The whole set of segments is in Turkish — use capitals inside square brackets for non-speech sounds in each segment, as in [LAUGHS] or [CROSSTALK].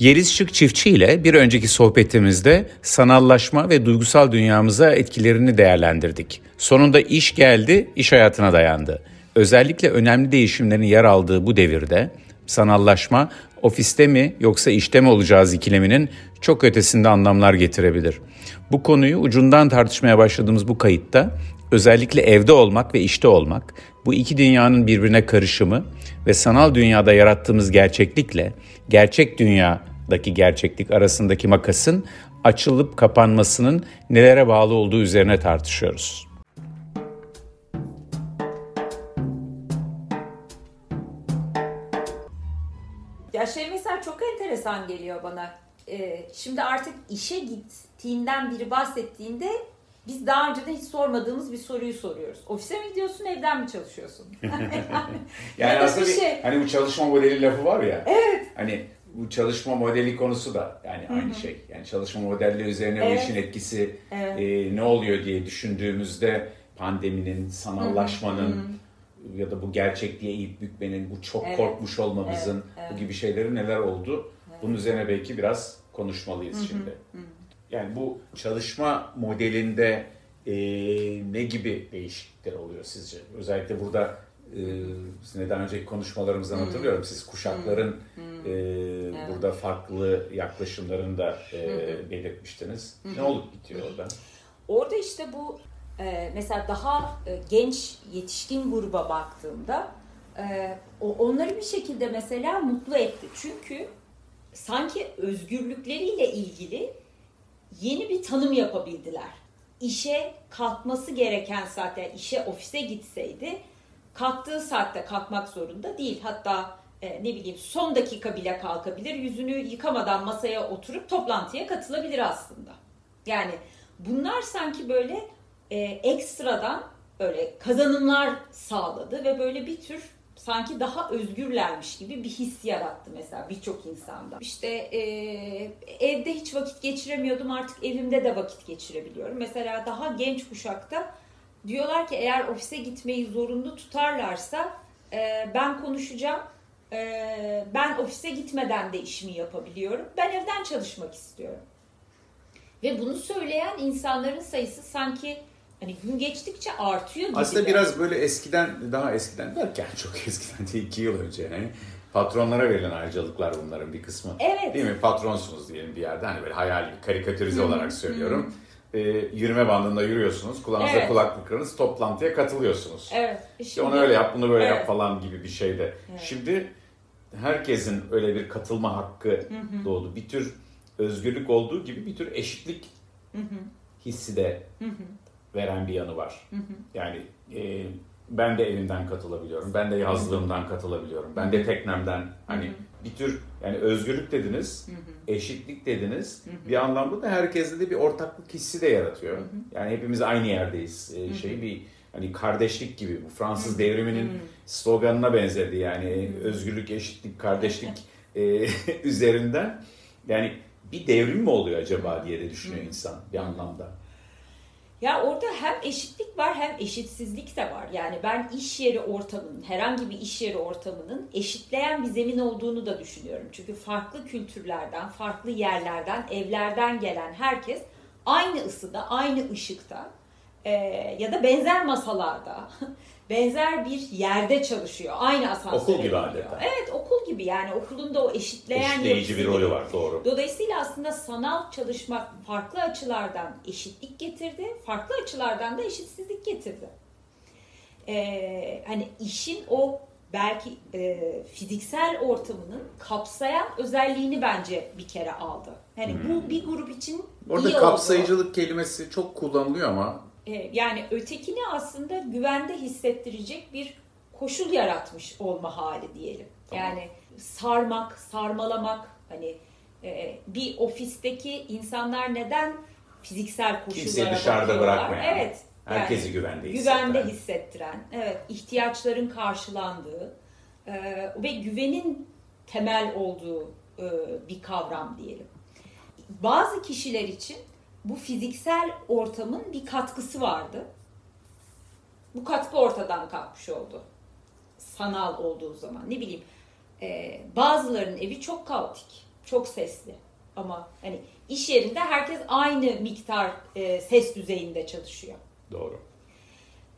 Yeliz Şık Çiftçi ile bir önceki sohbetimizde sanallaşma ve duygusal dünyamıza etkilerini değerlendirdik. Sonunda iş geldi, iş hayatına dayandı. Özellikle önemli değişimlerin yer aldığı bu devirde sanallaşma ofiste mi yoksa işte mi olacağız ikileminin çok ötesinde anlamlar getirebilir. Bu konuyu ucundan tartışmaya başladığımız bu kayıtta özellikle evde olmak ve işte olmak, bu iki dünyanın birbirine karışımı ve sanal dünyada yarattığımız gerçeklikle gerçek dünyadaki gerçeklik arasındaki makasın açılıp kapanmasının nelere bağlı olduğu üzerine tartışıyoruz. Ya şey mesela çok enteresan geliyor bana. Ee, şimdi artık işe gittiğinden biri bahsettiğinde biz daha önceden hiç sormadığımız bir soruyu soruyoruz. Ofise mi gidiyorsun, evden mi çalışıyorsun? [LAUGHS] yani, yani aslında bir, şey. hani bu çalışma modeli lafı var ya. Evet. Hani bu çalışma modeli konusu da yani Hı-hı. aynı şey. Yani çalışma modelleri üzerine evet. bu işin etkisi evet. e, ne oluyor diye düşündüğümüzde pandeminin, sanallaşmanın Hı-hı. ya da bu gerçekliğe eğip bükmenin, bu çok evet. korkmuş olmamızın evet. Evet. bu gibi şeyleri neler oldu? Evet. Bunun üzerine belki biraz konuşmalıyız Hı-hı. şimdi. Hı-hı. Yani bu çalışma modelinde e, ne gibi değişiklikler oluyor sizce? Özellikle burada e, neden önceki konuşmalarımızdan hmm. hatırlıyorum. Siz kuşakların hmm. e, evet. burada farklı yaklaşımlarını da e, hmm. belirtmiştiniz. Hmm. Ne olup bitiyor orada? Orada işte bu e, mesela daha e, genç yetişkin gruba baktığımda e, onları bir şekilde mesela mutlu etti. Çünkü sanki özgürlükleriyle ilgili yeni bir tanım yapabildiler. İşe kalkması gereken saatte, işe ofise gitseydi kalktığı saatte kalkmak zorunda değil. Hatta e, ne bileyim son dakika bile kalkabilir. Yüzünü yıkamadan masaya oturup toplantıya katılabilir aslında. Yani bunlar sanki böyle e, ekstradan böyle kazanımlar sağladı ve böyle bir tür sanki daha özgürlermiş gibi bir his yarattı mesela birçok insanda. İşte e, evde hiç vakit geçiremiyordum artık evimde de vakit geçirebiliyorum. Mesela daha genç kuşakta diyorlar ki eğer ofise gitmeyi zorunlu tutarlarsa e, ben konuşacağım. E, ben ofise gitmeden de işimi yapabiliyorum. Ben evden çalışmak istiyorum. Ve bunu söyleyen insanların sayısı sanki hani gün geçtikçe artıyor gibi. Aslında biraz böyle eskiden daha eskiden derken [LAUGHS] çok eskiden değil iki yıl önce yani patronlara verilen ayrıcalıklar bunların bir kısmı. Evet. Değil mi? Patronsunuz diyelim bir yerde hani böyle hayal karikatürize olarak söylüyorum. E, yürüme bandında yürüyorsunuz. Kulağınıza evet. kulaklıklarınız toplantıya katılıyorsunuz. Evet. İşte onu öyle yap, bunu böyle evet. yap falan gibi bir şeyde. Evet. Şimdi herkesin öyle bir katılma hakkı Hı-hı. doğdu. Bir tür özgürlük olduğu gibi bir tür eşitlik Hı-hı. hissi de Hı-hı veren bir yanı var. Hı hı. Yani e, ben de evimden katılabiliyorum. Ben de yazlığımdan katılabiliyorum. Ben de teknemden hani bir tür yani özgürlük dediniz, eşitlik dediniz. Bir anlamda da herkeste de bir ortaklık hissi de yaratıyor. Yani hepimiz aynı yerdeyiz. E, şey bir hani kardeşlik gibi bu Fransız devriminin sloganına benzedi. Yani özgürlük, eşitlik, kardeşlik e, üzerinden. Yani bir devrim mi oluyor acaba diye de düşünüyor insan bir anlamda. Ya orada hem eşitlik var hem eşitsizlik de var. Yani ben iş yeri ortamının, herhangi bir iş yeri ortamının eşitleyen bir zemin olduğunu da düşünüyorum. Çünkü farklı kültürlerden, farklı yerlerden, evlerden gelen herkes aynı ısıda, aynı ışıkta e, ya da benzer masalarda [LAUGHS] benzer bir yerde çalışıyor. Aynı asansörde Okul gibi adeta. Evet okul gibi yani okulun da o eşitleyen Eşitleyici bir rolü var doğru. Dolayısıyla aslında sanal çalışmak farklı açılardan eşitlik getirdi. Farklı açılardan da eşitsizlik getirdi. Ee, hani işin o belki e, fiziksel ortamının kapsayan özelliğini bence bir kere aldı. Hani hmm. bu bir grup için Orada iyi kapsayıcılık oldu. kelimesi çok kullanılıyor ama yani ötekini aslında güvende hissettirecek bir koşul yaratmış olma hali diyelim. Tamam. Yani sarmak, sarmalamak hani e, bir ofisteki insanlar neden fiziksel koşullara Kimseyi dışarıda bırakmayan. Evet. Herkesi yani, güvende hissettiren. Güvende hissettiren. Evet. ihtiyaçların karşılandığı e, ve güvenin temel olduğu e, bir kavram diyelim. Bazı kişiler için bu fiziksel ortamın bir katkısı vardı. Bu katkı ortadan kalkmış oldu. Sanal olduğu zaman. Ne bileyim e, bazılarının evi çok kaotik. çok sesli. Ama hani iş yerinde herkes aynı miktar e, ses düzeyinde çalışıyor. Doğru.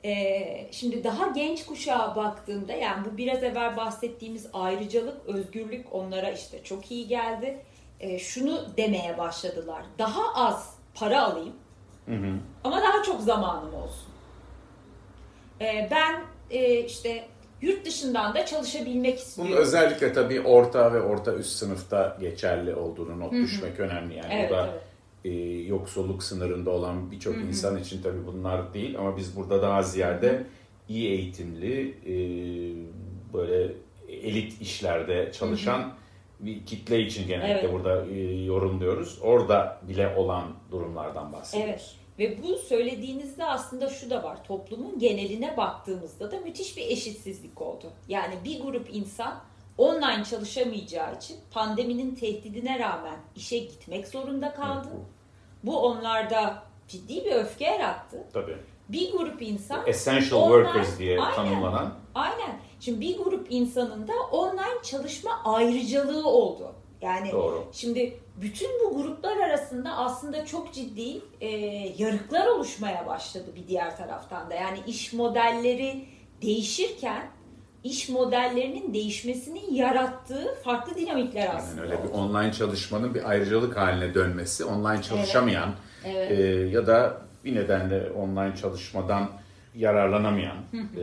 Ee, şimdi daha genç kuşağa baktığımda yani bu biraz evvel bahsettiğimiz ayrıcalık, özgürlük onlara işte çok iyi geldi. Ee, şunu demeye başladılar. Daha az para alayım Hı hı. ama daha çok zamanım olsun. Ee, ben e, işte yurt dışından da çalışabilmek Bunun istiyorum. özellikle tabii orta ve orta üst sınıfta geçerli olduğunu not düşmek önemli. Yani Evet, o da evet. e, yoksulluk sınırında olan birçok insan için tabii bunlar değil ama biz burada daha ziyade iyi eğitimli, e, böyle elit işlerde çalışan bir kitle için genellikle Evet. burada e, yorumluyoruz. Orada bile olan durumlardan bahsediyoruz. Evet. Ve bu söylediğinizde aslında şu da var. Toplumun geneline baktığımızda da müthiş bir eşitsizlik oldu. Yani bir grup insan online çalışamayacağı için pandeminin tehdidine rağmen işe gitmek zorunda kaldı. Bu onlarda ciddi bir öfke yarattı. Tabii. Bir grup insan Essential Onlar- workers diye Aynen. tanımlanan aynen. Şimdi bir grup insanın da online çalışma ayrıcalığı oldu. Yani Doğru. Şimdi bütün bu gruplar arasında aslında çok ciddi e, yarıklar oluşmaya başladı bir diğer taraftan da. Yani iş modelleri değişirken iş modellerinin değişmesinin yarattığı farklı dinamikler Yani aslında. öyle bir online çalışmanın bir ayrıcalık haline dönmesi, online çalışamayan Evet. e, ya da bir nedenle online çalışmadan yararlanamayan e,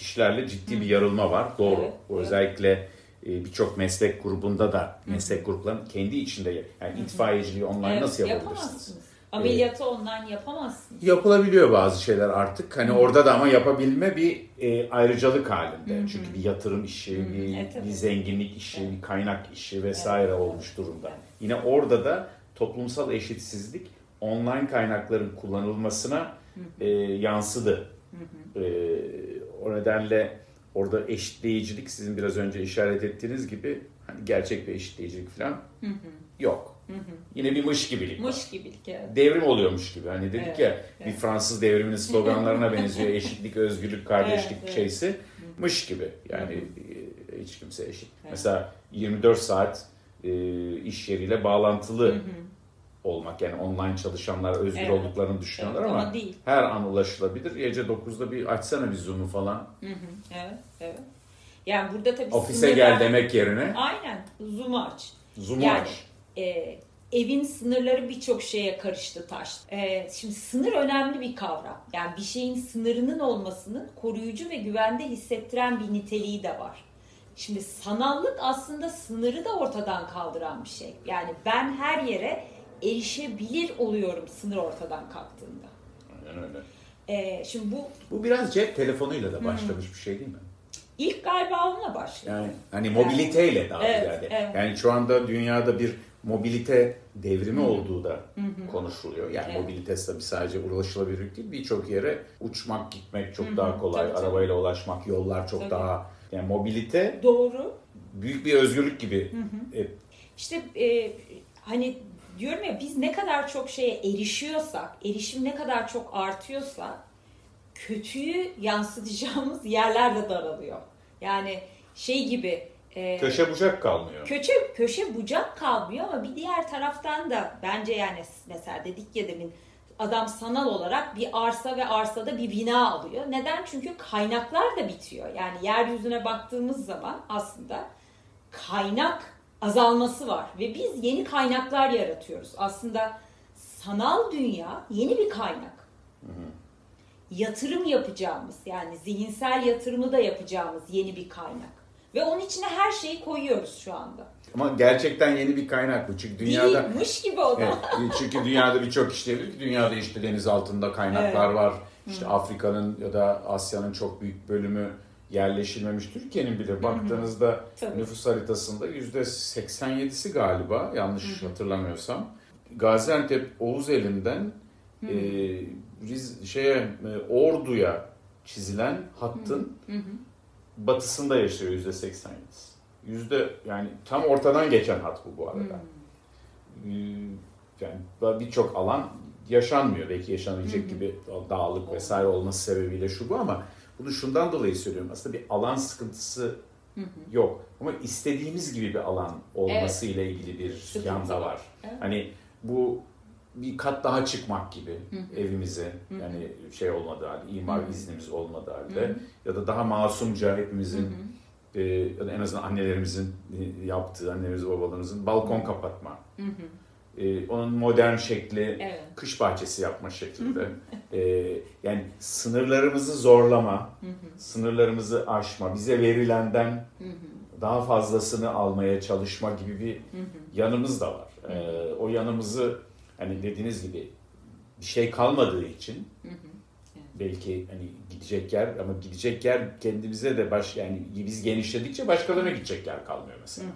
kişilerle ciddi bir yarılma var. Doğru. Evet, evet. özellikle e, birçok meslek grubunda da meslek gruplarının kendi içinde yani itfaiyeciliği online Evet, nasıl yapabilirsiniz? yapamazsınız. Ameliyatı online yapamazsınız. Yapılabiliyor bazı şeyler artık. Hani orada da ama yapabilme bir e, ayrıcalık halinde. Çünkü bir yatırım işi, bir, Evet, tabii. bir zenginlik işi, bir kaynak işi vesaire Evet, olmuş durumda. Evet. Yine orada da toplumsal eşitsizlik online kaynakların kullanılmasına e, yansıdı. E, o nedenle orada eşitleyicilik sizin biraz önce işaret ettiğiniz gibi hani gerçek bir eşitleyicilik falan yok. Yine bir mış gibilik var Mış gibilik evet. devrim oluyormuş gibi. Hani dedik Evet, ya bir evet. Fransız devriminin sloganlarına [LAUGHS] benziyor. Eşitlik, özgürlük, kardeşlik [LAUGHS] Evet, evet. şeysi mış gibi. Yani e, hiç kimse eşit. Evet. Mesela 24 saat e, iş yeriyle bağlantılı olmak yani online çalışanlar özgür Evet. olduklarını düşünüyorlar Evet, ama, ama değil. her an ulaşılabilir. Gece 9'da bir açsana bir Zoom'u falan. Hı hı, Evet, evet. Yani burada tabii Ofise gel demek yerine Aynen. Zoom'u aç. Zoom'u Yani, aç. e, evin sınırları birçok şeye karıştı taş. E, şimdi sınır önemli bir kavram. Yani bir şeyin sınırının olmasının koruyucu ve güvende hissettiren bir niteliği de var. Şimdi sanallık aslında sınırı da ortadan kaldıran bir şey. Yani ben her yere erişebilir oluyorum sınır ortadan kalktığında. Aynen öyle. E, şimdi bu Bu biraz cep telefonuyla da başlamış bir şey değil mi? ilk galiba onunla başlıyor. Yani hani mobiliteyle daha Evet, ziyade. evet. Yani şu anda dünyada bir mobilite devrimi olduğu da konuşuluyor. Yani Evet. mobilite tabii sadece ulaşılabilirlik değil. Birçok yere uçmak, gitmek çok daha kolay. Tabii, tabii. Arabayla ulaşmak, yollar çok Tabii. daha... Yani mobilite Doğru. büyük bir özgürlük gibi. E, İşte e, hani diyorum ya biz ne kadar çok şeye erişiyorsak, erişim ne kadar çok artıyorsa kötüyü yansıtacağımız [LAUGHS] yerler de daralıyor. Yani şey gibi e, köşe bucak kalmıyor. köşe köşe bucak kalmıyor ama bir diğer taraftan da bence yani mesela dedik ya demin adam sanal olarak bir arsa ve arsada bir bina alıyor. Neden? Çünkü kaynaklar da bitiyor. Yani yeryüzüne baktığımız zaman aslında kaynak azalması var ve biz yeni kaynaklar yaratıyoruz. Aslında sanal dünya yeni bir kaynak. Yatırım yapacağımız yani zihinsel yatırımı da yapacağımız yeni bir kaynak. Ve onun içine her şeyi koyuyoruz şu anda. Ama gerçekten yeni bir kaynak bu. Çünkü dünyada... Değilmiş gibi o da. Evet, çünkü dünyada birçok iş dünyada işte deniz altında kaynaklar Evet. var. İşte Afrika'nın ya da Asya'nın çok büyük bölümü yerleşilmemiş. Türkiye'nin bile baktığınızda Tabii. nüfus haritasında yüzde 87'si galiba yanlış hatırlamıyorsam. Gaziantep Oğuz elinden e, Riz, şeye e, Ordu'ya çizilen hattın batısında yaşıyor yüzde 87'si. Yüzde yani tam ortadan geçen hat bu bu arada. Ee, yani birçok alan yaşanmıyor. Belki yaşanabilecek gibi dağlık vesaire olması sebebiyle şu bu ama bunu şundan dolayı söylüyorum. Aslında bir alan sıkıntısı yok. Ama istediğimiz gibi bir alan olması Evet. ile ilgili bir Sıkıntı yanda var. Evet. Hani bu bir kat daha çıkmak gibi evimize yani şey olmadığı halde, imar iznimiz olmadığı halde ya da daha masumca hepimizin e, ya da en azından annelerimizin e, yaptığı, annemiz babalarımızın balkon kapatma. E, onun modern şekli, Evet. kış bahçesi yapma şeklinde. [LAUGHS] E, yani sınırlarımızı zorlama, sınırlarımızı aşma, bize verilenden daha fazlasını almaya çalışma gibi bir yanımız da var. E, o yanımızı hani dediğiniz gibi bir şey kalmadığı için belki hani gidecek yer ama gidecek yer kendimize de baş yani biz genişledikçe başkalarına gidecek yer kalmıyor mesela.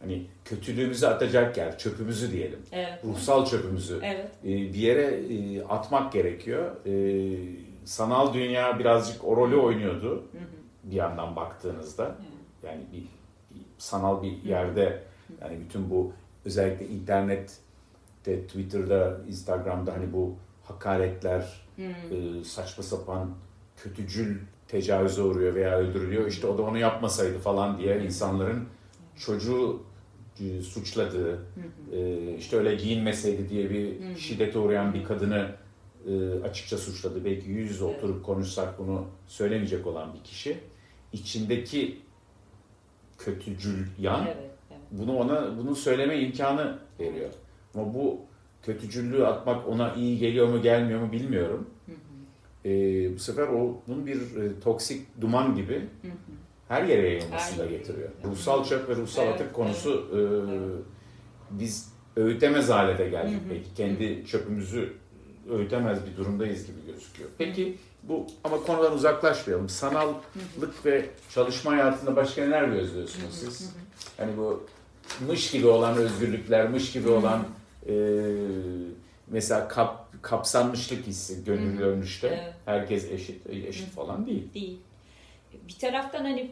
Hani kötülüğümüzü atacak yer, çöpümüzü diyelim. Evet. Ruhsal çöpümüzü Evet. e, bir yere e, atmak gerekiyor. E, Sanal dünya birazcık o rolü oynuyordu bir yandan baktığınızda. Yani bir, bir sanal bir yerde yani bütün bu özellikle internette, Twitter'da, Instagram'da hani bu hakaretler, e, saçma sapan kötücül tecavüze uğruyor veya öldürülüyor. İşte o da onu yapmasaydı falan diye insanların çocuğu e, suçladığı, e, işte öyle giyinmeseydi diye bir şiddete uğrayan bir kadını e, açıkça suçladı. Belki yüz yüze oturup konuşsak bunu söylemeyecek olan bir kişi. içindeki kötücül yan Evet. evet. bunu ona bunu söyleme imkanı veriyor. Ama bu kötücüllüğü atmak ona iyi geliyor mu gelmiyor mu bilmiyorum. Ee, bu sefer o bunun bir e, toksik duman gibi her yere yayılmasını da getiriyor. Ruhsal çöp ve ruhsal Evet, atık konusu e, Evet. biz öğütemez hale de geldik. Belki kendi çöpümüzü öğütemez bir durumdayız gibi gözüküyor. Peki bu ama konudan uzaklaşmayalım. Sanallık ve çalışma hayatında başka neler gözlüyorsunuz siz? Hani bu mış gibi olan özgürlükler, mış gibi olan e, mesela kap, kapsanmışlık hissi gönül görünüşte. Evet. Herkes eşit, eşit falan değil. değil. Bir taraftan hani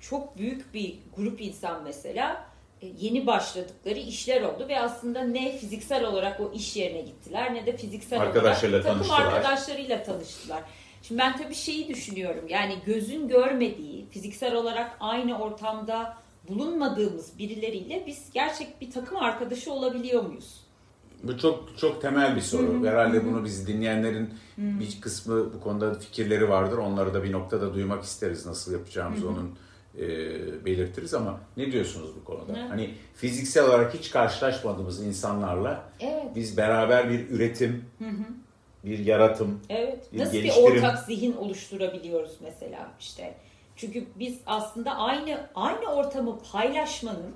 çok büyük bir grup insan mesela e, yeni başladıkları işler oldu ve aslında ne fiziksel olarak o iş yerine gittiler ne de fiziksel Arkadaşlarıyla olarak takım tanıştılar. arkadaşlarıyla tanıştılar. Şimdi ben tabii şeyi düşünüyorum yani gözün görmediği fiziksel olarak aynı ortamda bulunmadığımız birileriyle biz gerçek bir takım arkadaşı olabiliyor muyuz? Bu çok çok temel bir soru. Herhalde bunu bizi dinleyenlerin bir kısmı bu konuda fikirleri vardır. Onları da bir noktada duymak isteriz. Nasıl yapacağımızı onun e, belirtiriz ama ne diyorsunuz bu konuda? Evet. Hani fiziksel olarak hiç karşılaşmadığımız insanlarla Evet. biz beraber bir üretim, bir yaratım, Evet. Bir Nasıl bir geliştirim. ortak zihin oluşturabiliyoruz mesela işte. Çünkü biz aslında aynı aynı ortamı paylaşmanın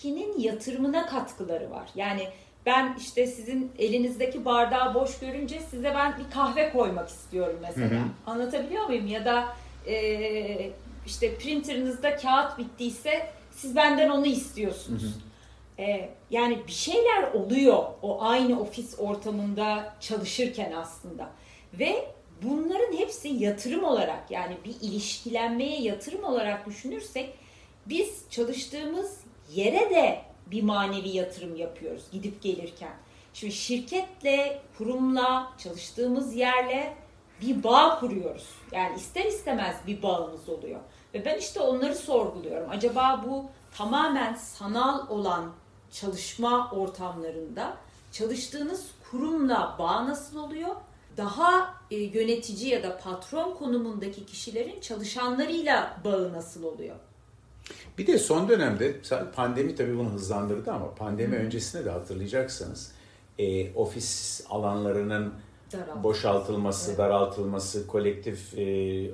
ilişkinin yatırımına katkıları var. Yani ben işte sizin elinizdeki bardağı boş görünce size ben bir kahve koymak istiyorum mesela. Anlatabiliyor muyum? Ya da e, işte printerınızda kağıt bittiyse siz benden onu istiyorsunuz. Ee, yani bir şeyler oluyor o aynı ofis ortamında çalışırken aslında. Ve bunların hepsi yatırım olarak yani bir ilişkilenmeye yatırım olarak düşünürsek biz çalıştığımız yere de bir manevi yatırım yapıyoruz gidip gelirken. Şimdi şirketle, kurumla, çalıştığımız yerle bir bağ kuruyoruz. Yani ister istemez bir bağımız oluyor. Ve ben işte onları sorguluyorum. Acaba bu tamamen sanal olan çalışma ortamlarında çalıştığınız kurumla bağ nasıl oluyor? Daha e, yönetici ya da patron konumundaki kişilerin çalışanlarıyla bağı nasıl oluyor? Bir de son dönemde pandemi tabii bunu hızlandırdı ama pandemi öncesinde de hatırlayacaksınız e, ofis alanlarının Daraltı. boşaltılması, Evet. daraltılması, kolektif e,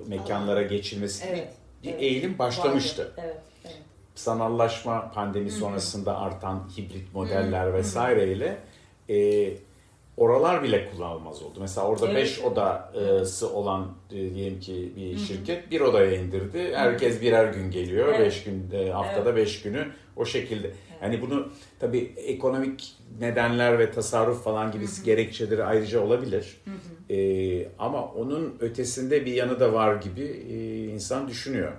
mekanlara geçilmesi gibi Evet, bir evet. eğilim başlamıştı. Vardı. Evet, evet. Sanallaşma pandemi sonrasında artan hibrit modeller vesaireyle e, oralar bile kullanılmaz oldu. Mesela orada Evet. 5 odası olan e, diyelim ki bir şirket bir odaya indirdi. Herkes birer gün geliyor. 5 Evet. gün e, haftada 5 günü o şekilde. Yani bunu tabii ekonomik nedenler ve tasarruf falan gibi gerekçeleri ayrıca olabilir. E, ama onun ötesinde bir yanı da var gibi e, insan düşünüyor.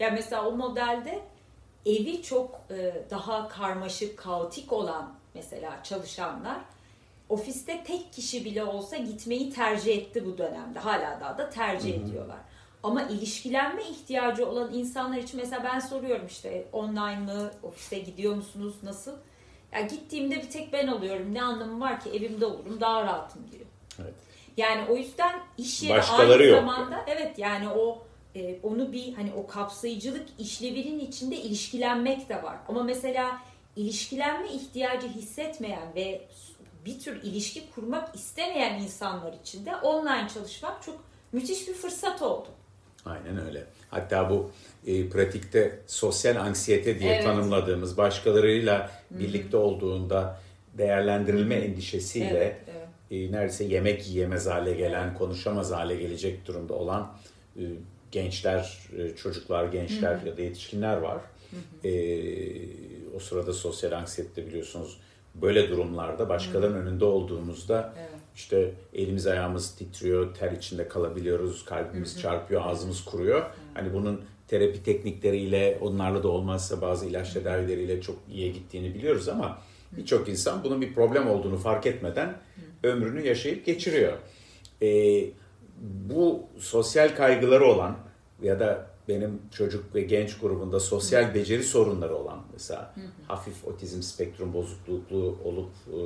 Yani mesela o modelde evi çok e, daha karmaşık, kaotik olan mesela çalışanlar ofiste tek kişi bile olsa gitmeyi tercih etti bu dönemde. Hala daha da tercih ediyorlar. Ama ilişkilenme ihtiyacı olan insanlar için mesela ben soruyorum işte online mı, ofiste gidiyor musunuz, nasıl? Ya gittiğimde bir tek ben oluyorum. Ne anlamı var ki evimde olurum daha rahatım diyor. Evet. Yani o yüzden iş yeri Başkaları aynı yok. zamanda evet yani o e, onu bir hani o kapsayıcılık işlevinin içinde ilişkilenmek de var. Ama mesela ilişkilenme ihtiyacı hissetmeyen ve bir tür ilişki kurmak istemeyen insanlar için de online çalışmak çok müthiş bir fırsat oldu. Aynen öyle. Hatta bu e, pratikte sosyal anksiyete diye Evet. tanımladığımız başkalarıyla birlikte olduğunda değerlendirilme endişesiyle Evet, evet. e, neredeyse yemek yiyemez hale gelen, konuşamaz hale gelecek durumda olan e, gençler, e, çocuklar, gençler ya da yetişkinler var. E, o sırada sosyal anksiyete biliyorsunuz böyle durumlarda başkalarının önünde olduğumuzda Evet. işte elimiz ayağımız titriyor, ter içinde kalabiliyoruz, kalbimiz çarpıyor, ağzımız kuruyor. Hani bunun terapi teknikleriyle, onlarla da olmazsa bazı ilaç tedavileriyle çok iyiye gittiğini biliyoruz ama birçok insan bunun bir problem olduğunu fark etmeden ömrünü yaşayıp geçiriyor. Ee, bu sosyal kaygıları olan ya da benim çocuk ve genç grubunda sosyal beceri sorunları olan mesela hafif otizm spektrum bozukluğu olup e,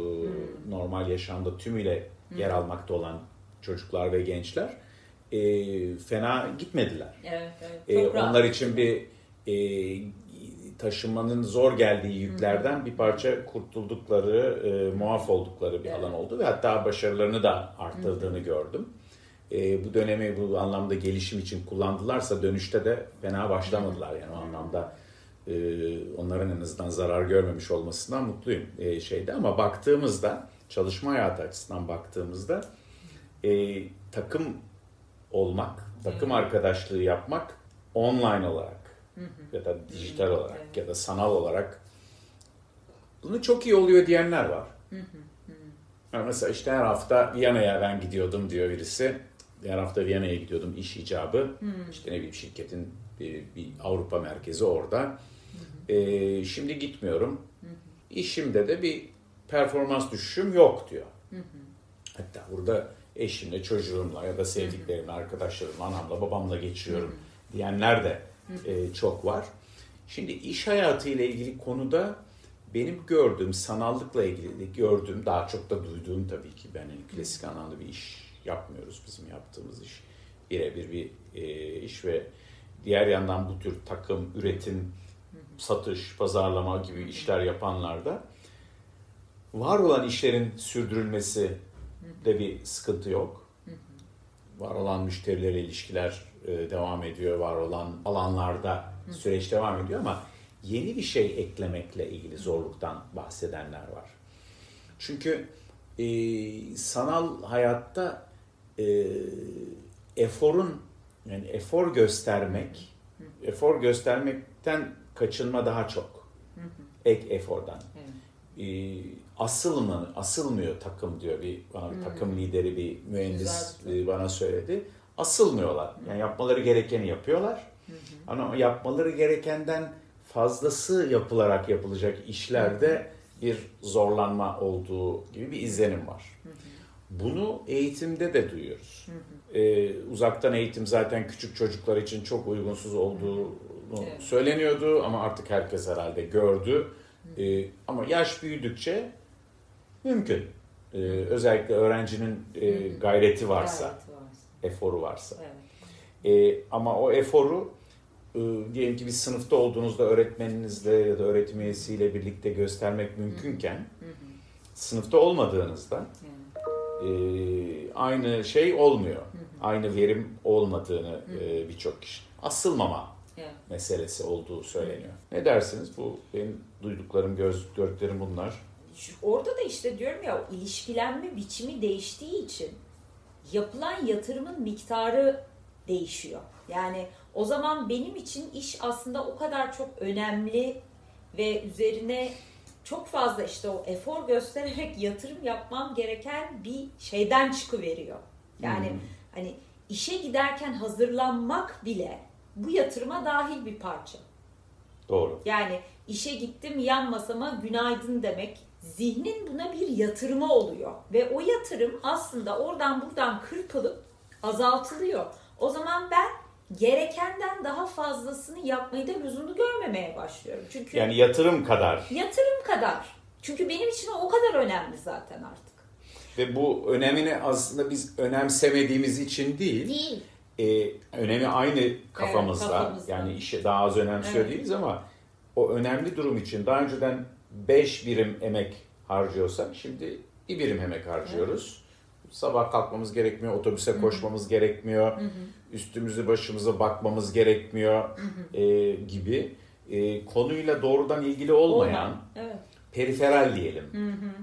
normal yaşamda tümüyle yer almakta olan çocuklar ve gençler e, fena gitmediler. Evet, evet. E, Çok onlar için bir e, taşınmanın zor geldiği yüklerden bir parça kurtuldukları, e, muaf oldukları bir Evet. alan oldu ve hatta başarılarını da arttırdığını gördüm. E, bu dönemi bu anlamda gelişim için kullandılarsa dönüşte de fena başlamadılar. Yani o anlamda e, onların en azından zarar görmemiş olmasından mutluyum e, şeyde. Ama baktığımızda çalışma hayatı açısından baktığımızda e, takım olmak, takım arkadaşlığı yapmak online olarak ya da dijital olarak ya da sanal olarak bunu çok iyi oluyor diyenler var. Yani mesela işte her hafta Viyana'ya ben gidiyordum diyor birisi. Her hafta Viyana'ya gidiyordum iş icabı. İşte ne bileyim şirketin bir, bir Avrupa merkezi orada. Ee, şimdi gitmiyorum. İşimde de bir performans düşüşüm yok diyor. Hatta burada eşimle, çocuğumla ya da sevdiklerimle, arkadaşlarımla, anamla, babamla geçiriyorum diyenler de e, çok var. Şimdi iş hayatı ile ilgili konuda benim gördüğüm, sanallıkla ilgili gördüğüm, daha çok da duyduğum tabii ki ben hani klasik anlamda bir iş yapmıyoruz bizim yaptığımız iş. Birebir bir e, iş ve diğer yandan bu tür takım, üretim, satış, pazarlama gibi işler yapanlar da var olan işlerin sürdürülmesi de bir sıkıntı yok. Var olan müşterilerle ilişkiler e, devam ediyor, var olan alanlarda süreç devam ediyor ama yeni bir şey eklemekle ilgili zorluktan bahsedenler var. Çünkü e, sanal hayatta e, eforun yani efor göstermek, efor göstermekten kaçınma daha çok. Ek efordan. E, asılma, asılmıyor takım diyor bir bana bir takım lideri bir mühendis Güzel. bana söyledi. Asılmıyorlar. Yani yapmaları gerekeni yapıyorlar. Ama yapmaları gerekenden fazlası yapılarak yapılacak işlerde bir zorlanma olduğu gibi bir izlenim var. Bunu eğitimde de duyuyoruz. Ee, uzaktan eğitim zaten küçük çocuklar için çok uygunsuz olduğunu Evet. söyleniyordu ama artık herkes herhalde gördü. Ee, ama yaş büyüdükçe mümkün. Ee, özellikle öğrencinin e, gayreti varsa, eforu varsa. Evet. Ee, ama o eforu e, diyelim ki bir sınıfta olduğunuzda öğretmeninizle ya da öğretim üyesiyle birlikte göstermek mümkünken sınıfta olmadığınızda Evet. E, aynı şey olmuyor. Aynı verim olmadığını e, birçok kişi. Asılmama Evet. meselesi olduğu söyleniyor. Ne dersiniz? Bu benim duyduklarım, göz, gördüklerim bunlar. Orada da işte diyorum ya ilişkilenme biçimi değiştiği için yapılan yatırımın miktarı değişiyor. Yani o zaman benim için iş aslında o kadar çok önemli ve üzerine çok fazla işte o efor göstererek yatırım yapmam gereken bir şeyden çıkıveriyor. Yani Hmm. hani işe giderken hazırlanmak bile bu yatırıma dahil bir parça. Doğru. Yani işe gittim yan masama günaydın demek zihnin buna bir yatırımı oluyor. Ve o yatırım aslında oradan buradan kırpılıp azaltılıyor. O zaman ben gerekenden daha fazlasını yapmayı da lüzumlu görmemeye başlıyorum. Çünkü Yani yatırım kadar. yatırım kadar. Çünkü benim için o kadar önemli zaten artık. Ve bu önemini aslında biz önemsemediğimiz için değil. Değil. e, önemi aynı kafamızda. kafamızda. Yani işe daha az önemsiyor Evet. değiliz ama o önemli durum için daha önceden 5 birim emek harcıyorsak şimdi bir birim emek harcıyoruz. Sabah kalkmamız gerekmiyor, otobüse koşmamız gerekmiyor, üstümüzü başımıza bakmamız gerekmiyor e, gibi e, konuyla doğrudan ilgili olmayan Olmam. Evet. periferal diyelim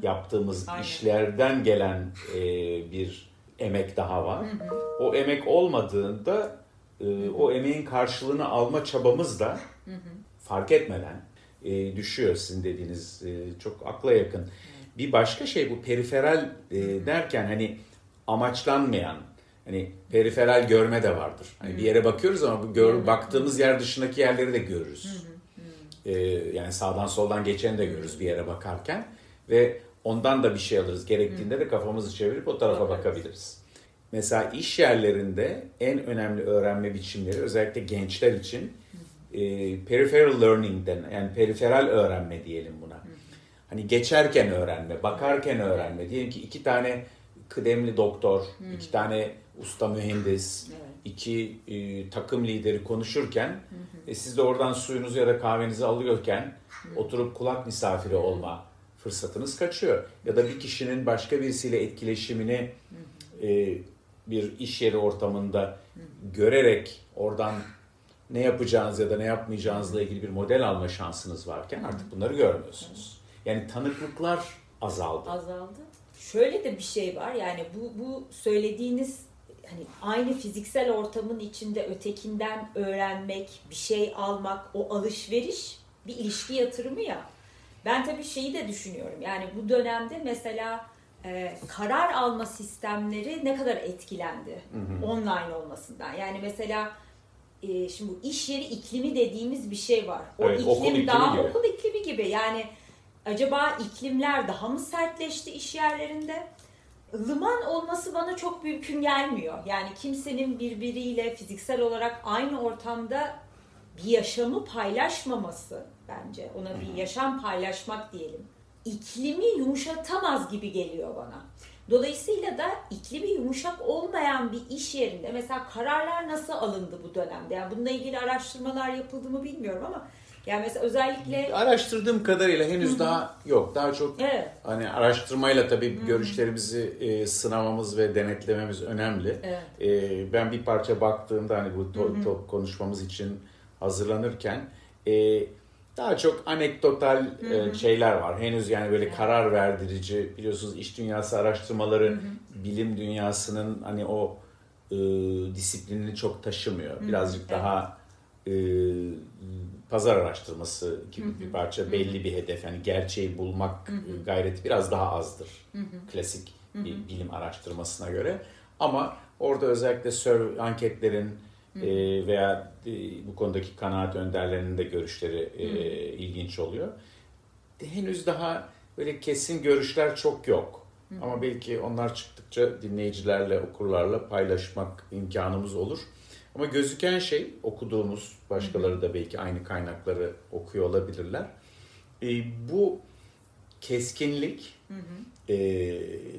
yaptığımız Aynen. işlerden gelen e, bir emek daha var. O emek olmadığında e, o emeğin karşılığını alma çabamız da fark etmeden e, düşüyor sizin dediğiniz e, çok akla yakın. Bir başka şey bu periferal e, derken hani amaçlanmayan hani periferal görme de vardır. Hani bir yere bakıyoruz ama bu gör, baktığımız yer dışındaki yerleri de görürüz. Ee, yani sağdan soldan geçeni de görürüz bir yere bakarken ve ondan da bir şey alırız. Gerektiğinde de kafamızı çevirip o tarafa bakabiliriz. Mesela iş yerlerinde en önemli öğrenme biçimleri özellikle gençler için e, peripheral learning denen yani periferal öğrenme diyelim buna. Hani geçerken öğrenme, bakarken öğrenme. Diyelim ki iki tane kıdemli doktor, iki tane usta mühendis, Evet. iki e, takım lideri konuşurken e, siz de oradan suyunuzu ya da kahvenizi alıyorken oturup kulak misafiri olma fırsatınız kaçıyor. Ya da bir kişinin başka birisiyle etkileşimini e, bir iş yeri ortamında görerek oradan ne yapacağınız ya da ne yapmayacağınızla ilgili bir model alma şansınız varken artık bunları görmüyorsunuz. Yani tanıklıklar azaldı. azaldı. Şöyle de bir şey var yani bu bu söylediğiniz hani aynı fiziksel ortamın içinde ötekinden öğrenmek, bir şey almak, o alışveriş bir ilişki yatırımı ya. Ben tabii şeyi de düşünüyorum. Yani bu dönemde mesela e, karar alma sistemleri ne kadar etkilendi online olmasından. Yani mesela e, şimdi bu iş yeri iklimi dediğimiz bir şey var. O Evet, okul iklim iklimi daha gibi. okul iklimi gibi. Yani acaba iklimler daha mı sertleşti iş yerlerinde? Ilıman olması bana çok mümkün gelmiyor. Yani kimsenin birbiriyle fiziksel olarak aynı ortamda bir yaşamı paylaşmaması bence. Ona bir yaşam paylaşmak diyelim. İklimi yumuşatamaz gibi geliyor bana. Dolayısıyla da iklimi yumuşak olmayan bir iş yerinde mesela kararlar nasıl alındı bu dönemde? Yani bununla ilgili araştırmalar yapıldı mı bilmiyorum ama yani mesela özellikle Araştırdığım kadarıyla henüz daha yok. Daha çok evet hani araştırmayla tabii görüşlerimizi e, sınamamız ve denetlememiz önemli. Evet. E, ben bir parça baktığımda hani bu to- to- konuşmamız için hazırlanırken e, daha çok anekdotal e, şeyler var. Henüz yani böyle karar verdirici biliyorsunuz iş dünyası araştırmaları bilim dünyasının hani o e, disiplinini çok taşımıyor. Birazcık daha e, pazar araştırması gibi bir parça belli bir hedef. Yani gerçeği bulmak gayreti biraz daha azdır. Klasik bir bilim araştırmasına göre. Ama orada özellikle survey, anketlerin e, veya e, bu konudaki kanaat önderlerinin de görüşleri e, ilginç oluyor. Henüz daha böyle kesin görüşler çok yok. Ama belki onlar çıktıkça dinleyicilerle, okurlarla paylaşmak imkanımız olur. Ama gözüken şey okuduğumuz, başkaları da belki aynı kaynakları okuyor olabilirler. E, bu keskinlik, e,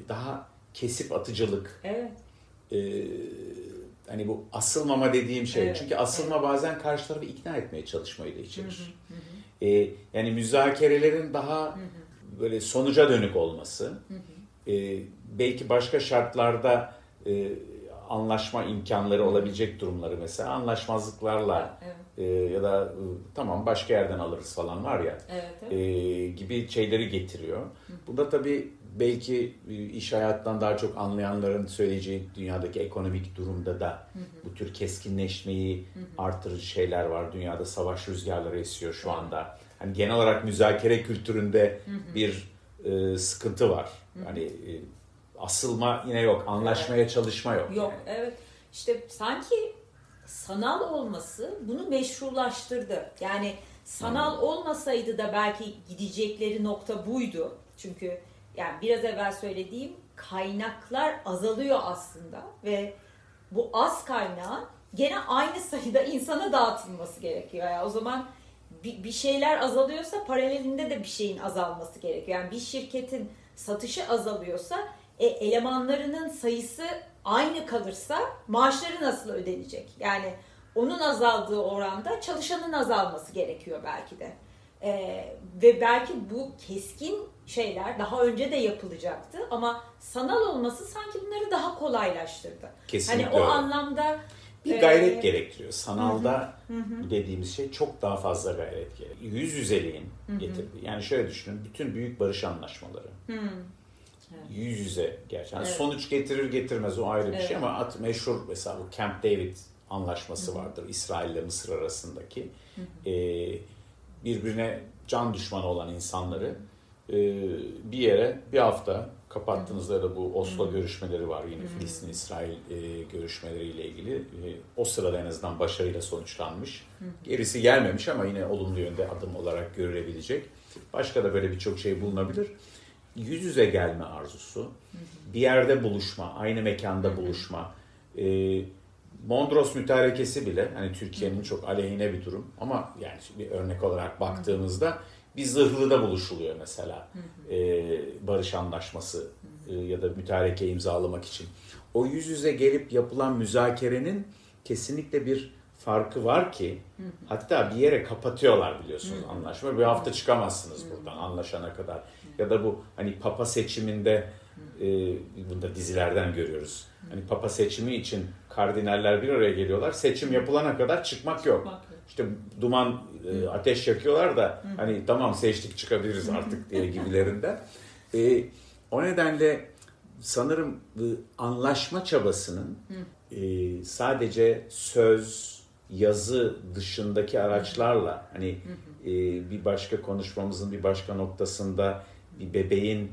daha kesip atıcılık, evet e, hani bu asılmama dediğim şey. Evet, Çünkü asılma bazen karşı tarafı ikna etmeye çalışmayı da içerir. E, yani müzakerelerin daha böyle sonuca dönük olması, e, belki başka şartlarda e, anlaşma imkanları olabilecek durumları mesela anlaşmazlıklarla evet e, ya da e, tamam başka yerden alırız falan var ya evet, evet. e, gibi şeyleri getiriyor. Bunda tabii belki e, iş hayattan daha çok anlayanların söyleyeceği dünyadaki ekonomik durumda da bu tür keskinleşmeyi artırıcı şeyler var. Dünyada savaş rüzgarları esiyor şu anda. Hani genel olarak müzakere kültüründe bir e, sıkıntı var. Hani e, asılma yine yok, anlaşmaya çalışma yok. Yok yani. evet işte sanki sanal olması bunu meşrulaştırdı. Yani sanal olmasaydı da belki gidecekleri nokta buydu. Çünkü yani biraz evvel söylediğim kaynaklar azalıyor aslında ve bu az kaynağın gene aynı sayıda insana dağıtılması gerekiyor. Yani o zaman bir, bir şeyler azalıyorsa paralelinde de bir şeyin azalması gerekiyor. Yani bir şirketin satışı azalıyorsa e, elemanlarının sayısı aynı kalırsa maaşları nasıl ödenecek? Yani onun azaldığı oranda çalışanın azalması gerekiyor belki de. Ee, ve belki bu keskin şeyler daha önce de yapılacaktı ama sanal olması sanki bunları daha kolaylaştırdı. Kesinlikle Hani o öyle. anlamda Bir e, gayret gerektiriyor. Sanalda dediğimiz şey çok daha fazla gayret gerekiyor. Yüz yüzeliğin getirdiği. Yani şöyle düşünün. Bütün büyük barış anlaşmaları. Yüz yüze gerçekten. Yani Evet. Sonuç getirir getirmez o ayrı bir Evet. şey ama at meşhur mesela bu Camp David anlaşması vardır İsrail ile Mısır arasındaki. Ee, birbirine can düşmanı olan insanları e, bir yere bir hafta kapattığınızda da bu Oslo görüşmeleri var yine Filistin-İsrail e, görüşmeleriyle ilgili. E, o sırada en azından başarıyla sonuçlanmış. Gerisi gelmemiş ama yine olumlu yönde adım olarak görülebilecek. Başka da böyle birçok şey bulunabilir. Yüz yüze gelme arzusu, bir yerde buluşma, aynı mekanda buluşma. E, Mondros mütarekesi bile hani Türkiye'nin çok aleyhine bir durum ama yani bir örnek olarak baktığımızda bir zırhlıda buluşuluyor mesela e, barış anlaşması e, ya da mütareke imzalamak için. O yüz yüze gelip yapılan müzakerenin kesinlikle bir farkı var ki hatta bir yere kapatıyorlar biliyorsunuz anlaşma. Bir hafta çıkamazsınız buradan anlaşana kadar. Ya da bu hani papa seçiminde e, bunu da dizilerden görüyoruz. Hani papa seçimi için kardinaller bir araya geliyorlar. Seçim yapılana kadar çıkmak yok. İşte duman, e, ateş yakıyorlar da hani tamam seçtik çıkabiliriz artık diye gibilerinden. E, o nedenle sanırım anlaşma çabasının e, sadece söz, yazı dışındaki araçlarla hani e, bir başka konuşmamızın bir başka noktasında bir bebeğin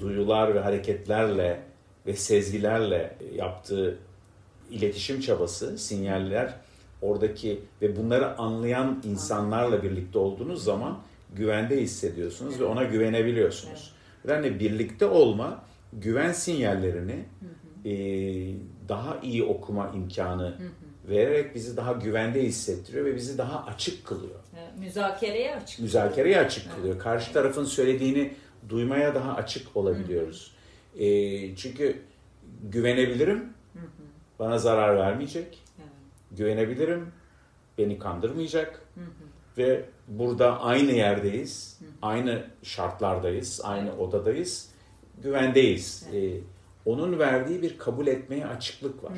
duyular ve hareketlerle ve sezgilerle yaptığı iletişim çabası, sinyaller oradaki ve bunları anlayan insanlarla birlikte olduğunuz zaman güvende hissediyorsunuz ve ona güvenebiliyorsunuz. Yani birlikte olma güven sinyallerini e, daha iyi okuma imkanı vererek bizi daha güvende hissettiriyor ve bizi daha açık kılıyor. e, müzakereye açık. Müzakereye açık kılıyor. Karşı tarafın söylediğini duymaya daha açık olabiliyoruz. E, çünkü güvenebilirim, bana zarar vermeyecek. Evet. Güvenebilirim, beni kandırmayacak ve burada aynı yerdeyiz, aynı şartlardayız, aynı odadayız, güvendeyiz. E, onun verdiği bir kabul etmeye açıklık var.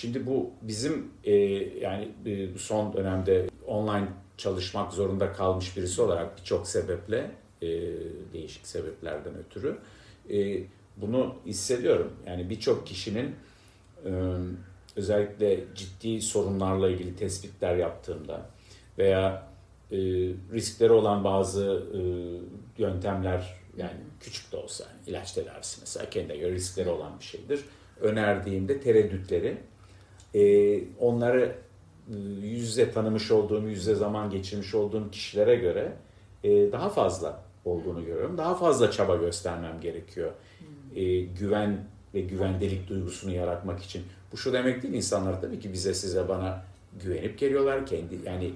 Şimdi bu bizim e, yani e, son dönemde online çalışmak zorunda kalmış birisi olarak birçok sebeple e, değişik sebeplerden ötürü e, bunu hissediyorum. Yani birçok kişinin e, özellikle ciddi sorunlarla ilgili tespitler yaptığımda veya e, riskleri olan bazı e, yöntemler yani küçük de olsa ilaç tedavisi mesela kendine göre riskleri olan bir şeydir. Önerdiğimde tereddütleri e, onları yüz yüze tanımış olduğum, yüz yüze zaman geçirmiş olduğum kişilere göre e, daha fazla olduğunu görüyorum. Daha fazla çaba göstermem gerekiyor. E, güven ve güvendelik duygusunu yaratmak için. Bu şu demek değil insanlar tabii ki bize size bana güvenip geliyorlar kendi yani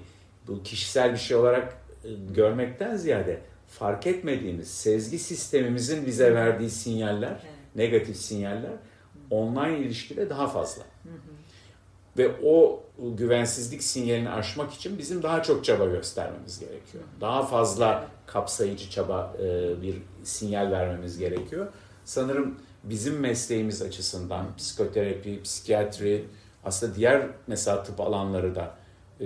bu kişisel bir şey olarak e, görmekten ziyade fark etmediğimiz sezgi sistemimizin bize verdiği sinyaller, Evet. negatif sinyaller online ilişkide daha fazla. Ve o güvensizlik sinyalini aşmak için bizim daha çok çaba göstermemiz gerekiyor. Daha fazla kapsayıcı çaba e, bir sinyal vermemiz gerekiyor. Sanırım bizim mesleğimiz açısından psikoterapi, psikiyatri, aslında diğer mesela tıp alanları da e,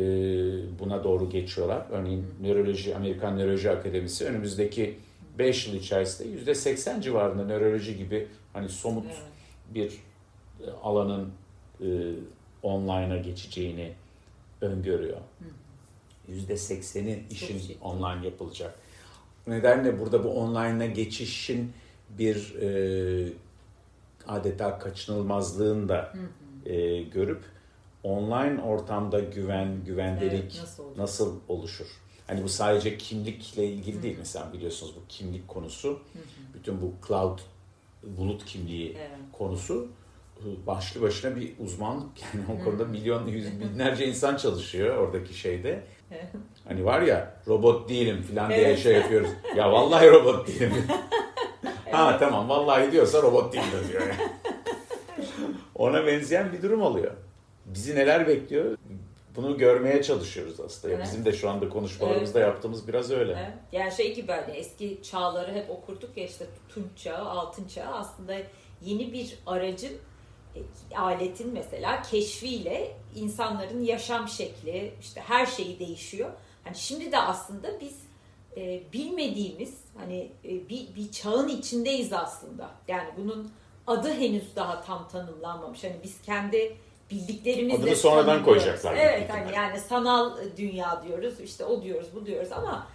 buna doğru geçiyorlar. Örneğin nöroloji, Amerikan Nöroloji Akademisi önümüzdeki 5 yıl içerisinde %80 civarında nöroloji gibi hani somut Evet. bir e, alanın online'a geçeceğini öngörüyor. Yüzde sekseni işin ciddi. online yapılacak. Bu nedenle burada bu online'a geçişin bir e, adeta kaçınılmazlığını da e, görüp online ortamda güven, güvendelik Evet, nasıl nasıl oluşur? Hani bu sadece kimlikle ilgili değil. Mesela biliyorsunuz bu kimlik konusu, bütün bu cloud bulut kimliği Evet. konusu başlı başına bir uzmanlık [LAUGHS] yani o konuda milyon yüz binlerce insan çalışıyor oradaki şeyde. Hani var ya robot değilim falan diye Evet. şey yapıyoruz. Ya [LAUGHS] vallahi robot değilim. ha tamam vallahi diyorsa robot değilim diyor. yani. [LAUGHS] Ona benzeyen bir durum oluyor. Bizi neler bekliyor? Bunu görmeye çalışıyoruz aslında. Evet. Bizim de şu anda konuşmalarımızda yaptığımız biraz öyle. Evet. Yani şey gibi hani eski çağları hep okurduk ya işte Tunç çağı, Altın çağı aslında yeni bir aracın aletin mesela keşfiyle insanların yaşam şekli işte her şeyi değişiyor. Hani şimdi de aslında biz e, bilmediğimiz hani e, bir, bir çağın içindeyiz aslında. Yani bunun adı henüz daha tam tanımlanmamış. Hani biz kendi bildiklerimizle Adını sonradan koyacaklar Evet hani yani sanal dünya diyoruz işte o diyoruz bu diyoruz ama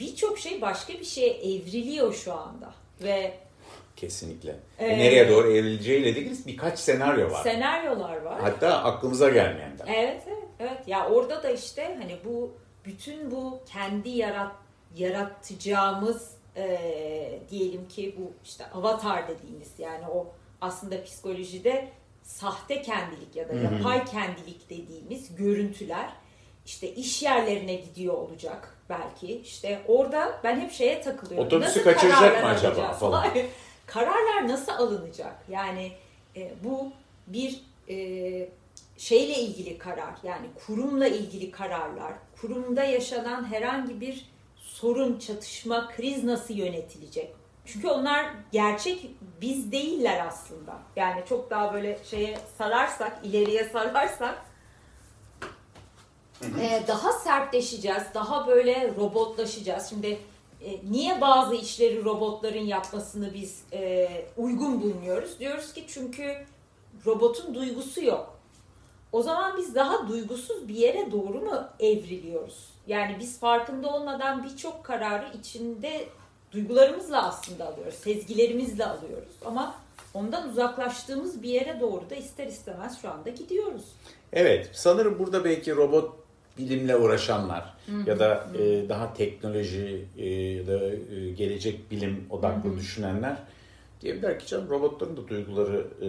birçok şey başka bir şeye evriliyor şu anda ve Kesinlikle. Evet. Nereye doğru evrileceğiyle ilgili birkaç senaryo var. senaryolar var. Hatta aklımıza gelmeyenler. Evet evet evet ya orada da işte hani bu bütün bu kendi yarat yaratacağımız eee, diyelim ki bu işte avatar dediğimiz yani o aslında psikolojide sahte kendilik ya da yapay kendilik dediğimiz görüntüler işte iş yerlerine gidiyor olacak belki. İşte orada ben hep şeye takılıyorum. Otobüsü Nasıl kaçıracak mı acaba alacağız? falan? Hayır. Kararlar nasıl alınacak? Yani e, bu bir e, şeyle ilgili karar yani kurumla ilgili kararlar, kurumda yaşanan herhangi bir sorun, çatışma, kriz nasıl yönetilecek? Çünkü onlar gerçek biz değiller aslında. Yani çok daha böyle şeye sararsak, ileriye sararsak e, daha sertleşeceğiz, daha böyle robotlaşacağız. Şimdi e, niye bazı işleri robotların yapmasını biz e, uygun bulmuyoruz? Diyoruz ki çünkü robotun duygusu yok. O zaman biz daha duygusuz bir yere doğru mu evriliyoruz? Yani biz farkında olmadan birçok kararı içinde duygularımızla aslında alıyoruz, sezgilerimizle alıyoruz. Ama ondan uzaklaştığımız bir yere doğru da ister istemez şu anda gidiyoruz. Evet, sanırım burada belki robot bilimle uğraşanlar ya da e, daha teknoloji e, ya da e, gelecek bilim odaklı düşünenler diyebilirler ki canım robotların da duyguları e,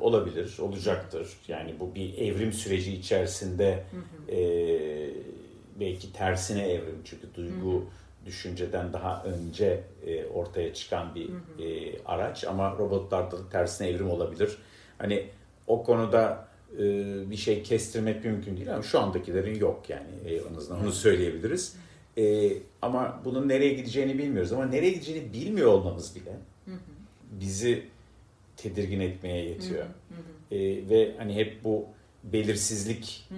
olabilir, olacaktır. Yani bu bir evrim süreci içerisinde e, belki tersine evrim çünkü duygu düşünceden daha önce e, ortaya çıkan bir e, araç ama robotlarda da tersine evrim olabilir. Hani o konuda bir şey kestirmek mümkün değil ama şu andakilerin yok yani e, en azından onu söyleyebiliriz. E, ama bunun nereye gideceğini bilmiyoruz ama nereye gideceğini bilmiyor olmamız bile bizi tedirgin etmeye yetiyor. E, ve hani hep bu belirsizlik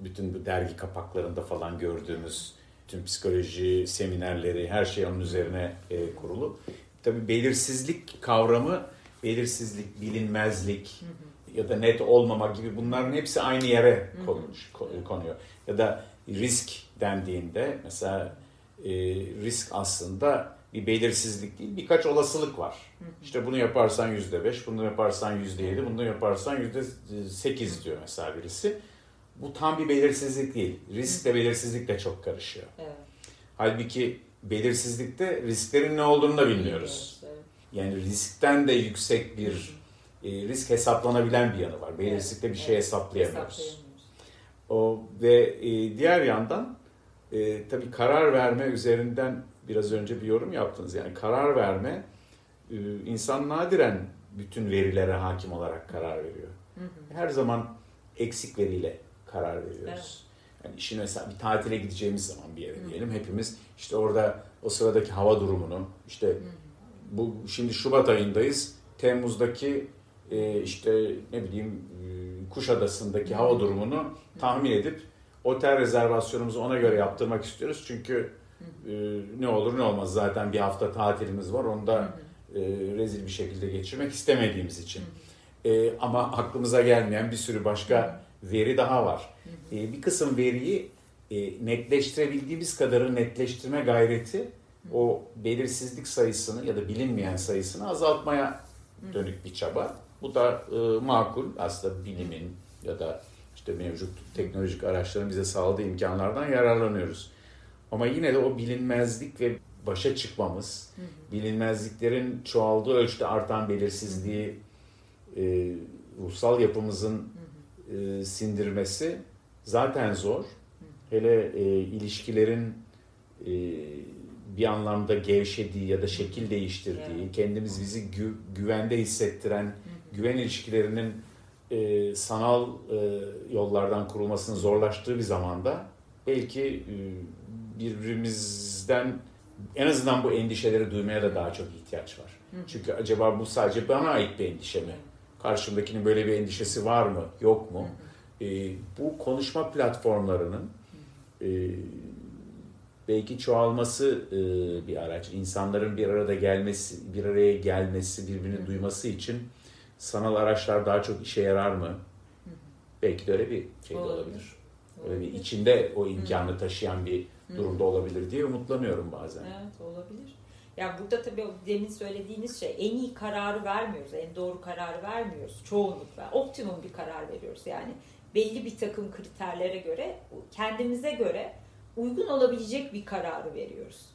bütün bu dergi kapaklarında falan gördüğümüz tüm psikoloji seminerleri her şey onun üzerine e, kurulu. Tabii belirsizlik kavramı belirsizlik, bilinmezlik ya da net olmama gibi bunların hepsi aynı yere konmuş, ko- konuyor. Ya da risk dendiğinde mesela e, risk aslında bir belirsizlik değil birkaç olasılık var. İşte bunu yaparsan yüzde beş, bunu yaparsan yüzde yedi, bunu yaparsan yüzde sekiz diyor mesela birisi. Bu tam bir belirsizlik değil. Riskle belirsizlik de çok karışıyor. Evet. Halbuki belirsizlikte risklerin ne olduğunu da bilmiyoruz. Yani riskten de yüksek bir e, risk hesaplanabilen bir yanı var. Belirsizlikte bir şey hesaplayamıyoruz. O ve e, diğer yandan e, tabii karar verme üzerinden biraz önce bir yorum yaptınız. Yani karar verme e, insan nadiren bütün verilere hakim olarak karar veriyor. Her zaman eksik veriyle karar veriyoruz. Evet. Yani işin mesela bir tatile gideceğimiz zaman bir yere diyelim hepimiz işte orada o sıradaki hava durumunu işte bu şimdi Şubat ayındayız. Temmuz'daki e, işte ne bileyim e, Kuşadası'ndaki hava durumunu tahmin edip otel rezervasyonumuzu ona göre yaptırmak istiyoruz. Çünkü e, ne olur ne olmaz zaten bir hafta tatilimiz var. Onu da e, rezil bir şekilde geçirmek istemediğimiz için. E, ama aklımıza gelmeyen bir sürü başka veri daha var. E, bir kısım veriyi e, netleştirebildiğimiz kadarı netleştirme gayreti o belirsizlik sayısını ya da bilinmeyen sayısını azaltmaya dönük bir çaba. Bu da e, makul aslında bilimin ya da işte mevcut teknolojik araçların bize sağladığı imkanlardan yararlanıyoruz. Ama yine de o bilinmezlik ve başa çıkmamız, bilinmezliklerin çoğaldığı ölçüde artan belirsizliği e, ruhsal yapımızın e, sindirmesi zaten zor. Hele e, ilişkilerin e, bir anlamda gevşediği ya da şekil değiştirdiği, evet. kendimiz bizi gü- güvende hissettiren. Güven ilişkilerinin e, sanal e, yollardan kurulmasının zorlaştığı bir zamanda belki e, birbirimizden en azından bu endişeleri duymaya da daha çok ihtiyaç var. Hı-hı. Çünkü acaba bu sadece bana ait bir endişe mi? Karşımdakinin böyle bir endişesi var mı, yok mu? E, bu konuşma platformlarının e, belki çoğalması e, bir araç. İnsanların bir arada gelmesi, bir araya gelmesi, birbirini Hı. duyması için sanal araçlar daha çok işe yarar mı? Hı. Belki de öyle bir şey de olabilir. olabilir. Öyle bir içinde o imkanı Hı. taşıyan bir durumda olabilir diye umutlanıyorum bazen. Evet olabilir. Yani burada tabii demin söylediğiniz şey en iyi kararı vermiyoruz, en doğru kararı vermiyoruz çoğunlukla. Optimum bir karar veriyoruz yani belli bir takım kriterlere göre kendimize göre uygun olabilecek bir kararı veriyoruz.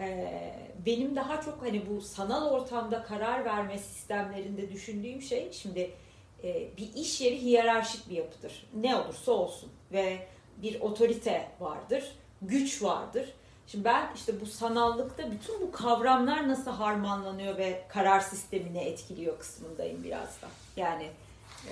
Ee, benim daha çok hani bu sanal ortamda karar verme sistemlerinde düşündüğüm şey şimdi e, bir iş yeri hiyerarşik bir yapıdır. Ne olursa olsun ve bir otorite vardır, güç vardır. Şimdi ben işte bu sanallıkta bütün bu kavramlar nasıl harmanlanıyor ve karar sistemini etkiliyor kısmındayım biraz da. Yani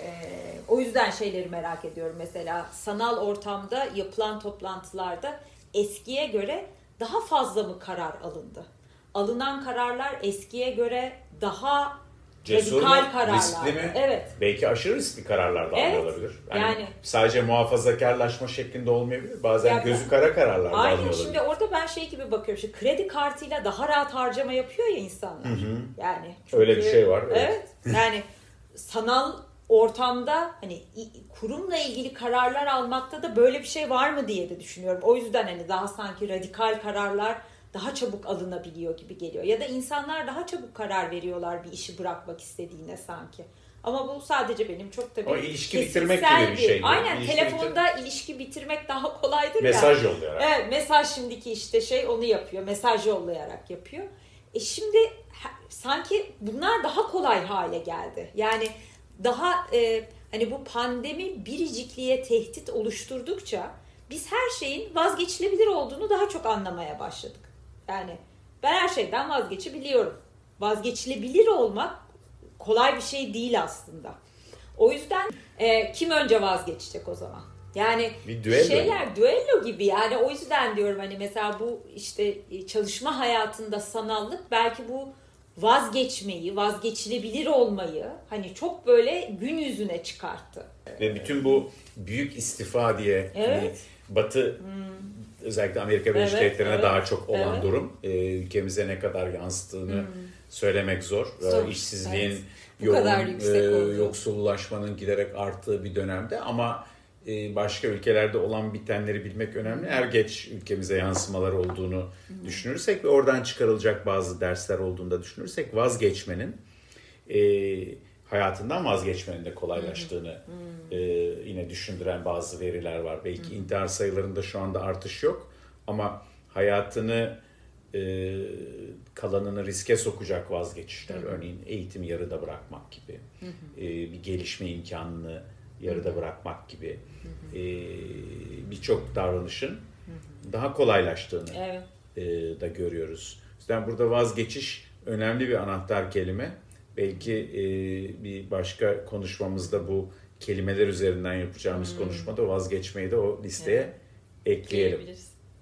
ee, o yüzden şeyleri merak ediyorum. Mesela sanal ortamda yapılan toplantılarda eskiye göre daha fazla mı karar alındı? Alınan kararlar eskiye göre daha Cesur radikal mu? kararlar. Riskli mi? Evet. Belki aşırı riskli kararlar da evet. alınabilir. Yani, yani sadece muhafazakarlaşma şeklinde olmayabilir. Bazen yani, gözü kara kararlar da Aynen şimdi orada ben şey gibi bakıyorum. Şimdi kredi kartıyla daha rahat harcama yapıyor ya insanlar. Hı hı. Yani çünkü, öyle bir şey var. Evet. evet. yani sanal ortamda hani kurumla ilgili kararlar almakta da böyle bir şey var mı diye de düşünüyorum. O yüzden hani daha sanki radikal kararlar daha çabuk alınabiliyor gibi geliyor. Ya da insanlar daha çabuk karar veriyorlar bir işi bırakmak istediğine sanki. Ama bu sadece benim çok tabii o ilişki bitirmek gibi bir şey. Aynen ilişki telefonda bitir... ilişki bitirmek daha kolaydır mesaj ya. Mesaj yollayarak. Evet mesaj şimdiki işte şey onu yapıyor. Mesaj yollayarak yapıyor. E şimdi sanki bunlar daha kolay hale geldi. Yani daha e, hani bu pandemi biricikliğe tehdit oluşturdukça biz her şeyin vazgeçilebilir olduğunu daha çok anlamaya başladık. Yani ben her şeyden vazgeçebiliyorum. Vazgeçilebilir olmak kolay bir şey değil aslında. O yüzden e, kim önce vazgeçecek o zaman? Yani bir düello. şeyler düello gibi yani o yüzden diyorum hani mesela bu işte çalışma hayatında sanallık belki bu vazgeçmeyi, vazgeçilebilir olmayı hani çok böyle gün yüzüne çıkarttı. Ve bütün bu büyük istifa diye hani evet. hani Batı hmm. özellikle Amerika Birleşik evet, Devletleri'ne evet, daha çok olan evet. durum e, ülkemize ne kadar yansıttığını hmm. söylemek zor. Zor. İşsizliğin evet. yoğun, e, yoksullaşmanın giderek arttığı bir dönemde ama başka ülkelerde olan bitenleri bilmek önemli. Er geç ülkemize yansımalar olduğunu düşünürsek ve oradan çıkarılacak bazı dersler olduğunu da düşünürsek vazgeçmenin e, hayatından vazgeçmenin de kolaylaştığını e, yine düşündüren bazı veriler var. Belki intihar sayılarında şu anda artış yok ama hayatını e, kalanını riske sokacak vazgeçişler. Örneğin eğitim yarıda bırakmak gibi, e, bir gelişme imkanını yarıda bırakmak gibi e, birçok davranışın daha kolaylaştığını evet. e, da görüyoruz. yüzden burada vazgeçiş önemli bir anahtar kelime. Belki e, bir başka konuşmamızda bu kelimeler üzerinden yapacağımız hmm. konuşmada vazgeçmeyi de o listeye evet. ekleyelim.